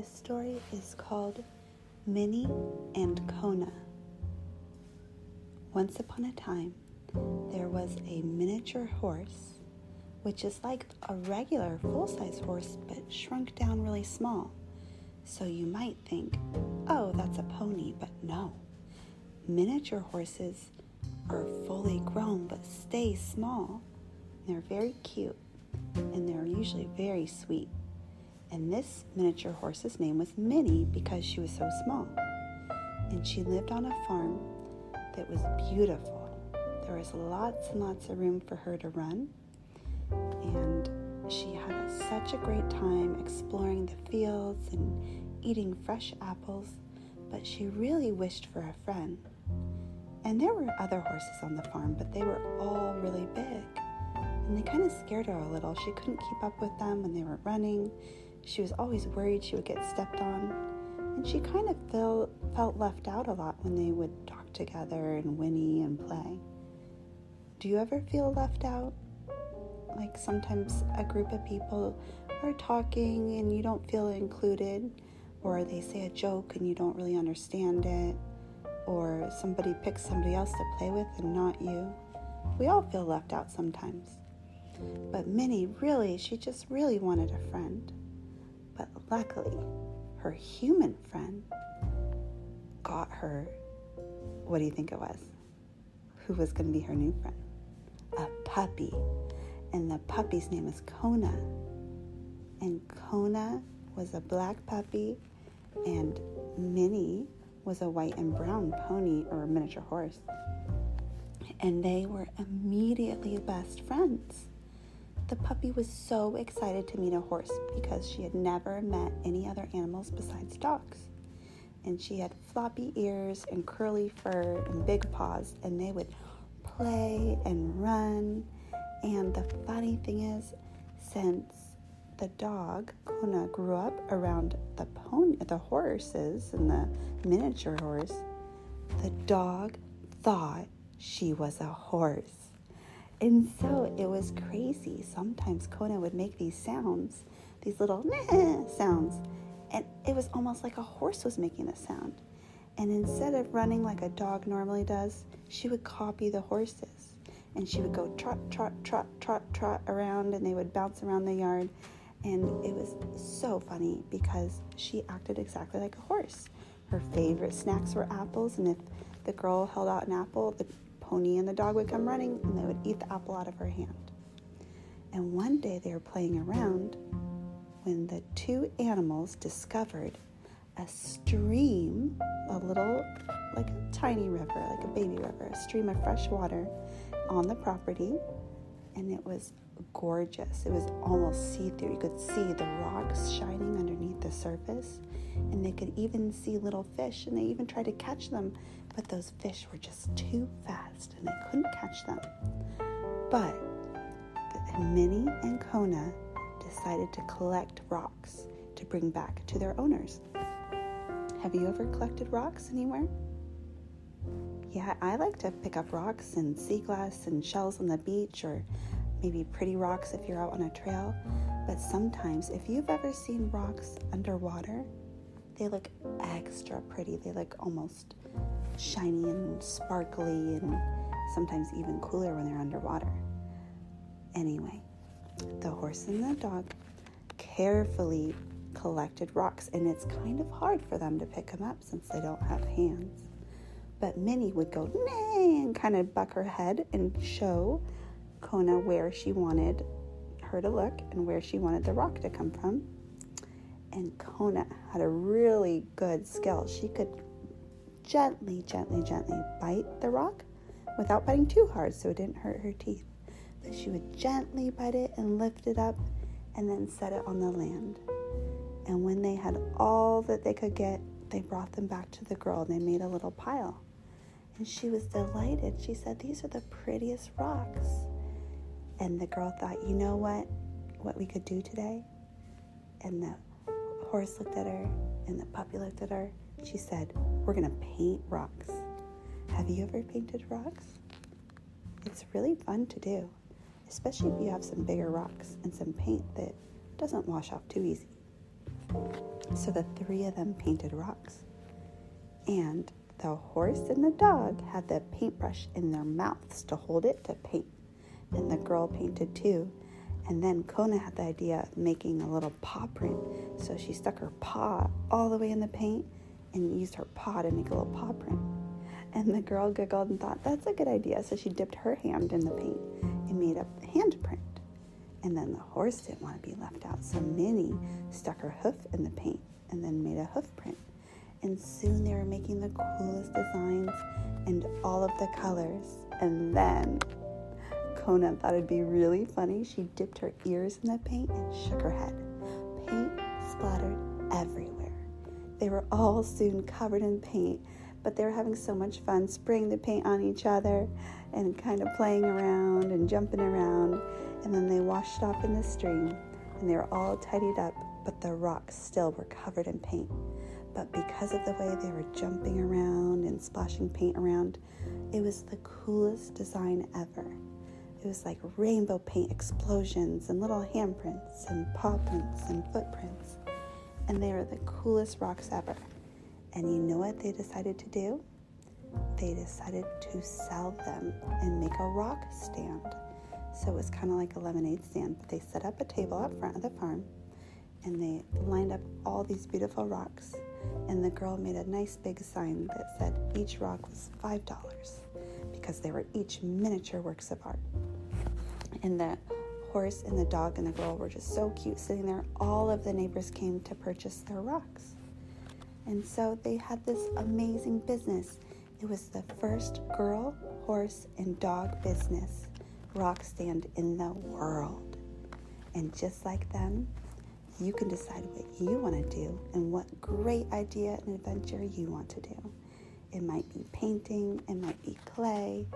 This story is called Minnie and Kona. Once upon a time, there was a miniature horse, which is like a regular full size horse but shrunk down really small. So you might think, oh, that's a pony, but no. Miniature horses are fully grown but stay small. They're very cute and they're usually very sweet. And this miniature horse's name was Minnie because she was so small. And she lived on a farm that was beautiful. There was lots and lots of room for her to run. And she had such a great time exploring the fields and eating fresh apples, but she really wished for a friend. And there were other horses on the farm, but they were all really big. And they kind of scared her a little. She couldn't keep up with them when they were running. She was always worried she would get stepped on. And she kind of felt, felt left out a lot when they would talk together and whinny and play. Do you ever feel left out? Like sometimes a group of people are talking and you don't feel included, or they say a joke and you don't really understand it, or somebody picks somebody else to play with and not you. We all feel left out sometimes. But Minnie really, she just really wanted a friend. Luckily, her human friend got her, what do you think it was? Who was going to be her new friend? A puppy. And the puppy's name is Kona. And Kona was a black puppy, and Minnie was a white and brown pony or miniature horse. And they were immediately best friends. The puppy was so excited to meet a horse because she had never met any other animals besides dogs. And she had floppy ears and curly fur and big paws, and they would play and run. And the funny thing is, since the dog Kona grew up around the pony, the horses and the miniature horse, the dog thought she was a horse. And so it was crazy. Sometimes Kona would make these sounds, these little sounds, and it was almost like a horse was making a sound. And instead of running like a dog normally does, she would copy the horses. And she would go trot, trot, trot, trot, trot around, and they would bounce around the yard. And it was so funny because she acted exactly like a horse. Her favorite snacks were apples, and if the girl held out an apple, the pony and the dog would come running and they would eat the apple out of her hand. And one day they were playing around when the two animals discovered a stream, a little, like a tiny river, like a baby river, a stream of fresh water on the property. And it was gorgeous. It was almost see through. You could see the rocks shining the surface, and they could even see little fish, and they even tried to catch them but those fish were just too fast and they couldn't catch them. But Minnie and Kona decided to collect rocks to bring back to their owners. Have you ever collected rocks anywhere? Yeah, I like to pick up rocks and sea glass and shells on the beach or maybe pretty rocks if you're out on a trail. But sometimes, if you've ever seen rocks underwater, they look extra pretty. They look almost shiny and sparkly and sometimes even cooler when they're underwater. Anyway, the horse and the dog carefully collected rocks, and it's kind of hard for them to pick them up since they don't have hands. But Minnie would go nay and kind of buck her head and show Kona where she wanted her to look and where she wanted the rock to come from. And Kona had a really good skill. She could gently, gently, gently bite the rock without biting too hard so it didn't hurt her teeth. But she would gently bite it and lift it up and then set it on the land. And when they had all that they could get, they brought them back to the girl and they made a little pile. And she was delighted. She said, These are the prettiest rocks. And the girl thought, You know what? What we could do today? And the horse looked at her and the puppy looked at her she said, We're going to paint rocks. Have you ever painted rocks? It's really fun to do, especially if you have some bigger rocks and some paint that doesn't wash off too easy. So the three of them painted rocks. And the horse and the dog had the paintbrush in their mouths to hold it to paint. And the girl painted too. And then Kona had the idea of making a little paw print. So she stuck her paw all the way in the paint and used her paw to make a little paw print. And the girl giggled and thought, that's a good idea. So she dipped her hand in the paint and made a handprint. And then the horse didn't want to be left out. So Minnie stuck her hoof in the paint and then made a hoof print. And soon they were making the coolest designs and all of the colors. And then Kona thought it'd be really funny. She dipped her ears in the paint and shook her head. Paint splattered everywhere. They were all soon covered in paint, but they were having so much fun spraying the paint on each other and kind of playing around and jumping around. And then they washed off in the stream and they were all tidied up, but the rocks still were covered in paint. But because of the way they were jumping around and splashing paint around, it was the coolest design ever. It was like rainbow paint explosions and little handprints and paw prints and footprints. And they were the coolest rocks ever. And you know what they decided to do? They decided to sell them and make a rock stand. So it was kind of like a lemonade stand, but they set up a table out front of the farm and they lined up all these beautiful rocks. And the girl made a nice big sign that said each rock was $5 because they were each miniature works of art. And the horse and the dog and the girl were just so cute sitting there. All of the neighbors came to purchase their rocks. And so they had this amazing business. It was the first girl, horse, and dog business rock stand in the world. And just like them, you can decide what you want to do and what great idea and adventure you want to do. It might be painting, it might be clay,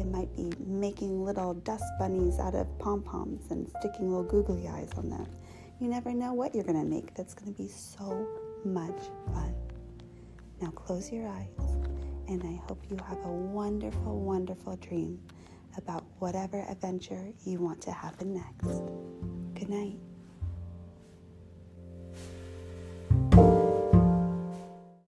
it might be making little dust bunnies out of pom poms and sticking little googly eyes on them. You never know what you're going to make that's going to be so much fun. Now close your eyes, and I hope you have a wonderful, wonderful dream about whatever adventure you want to happen next. Good night.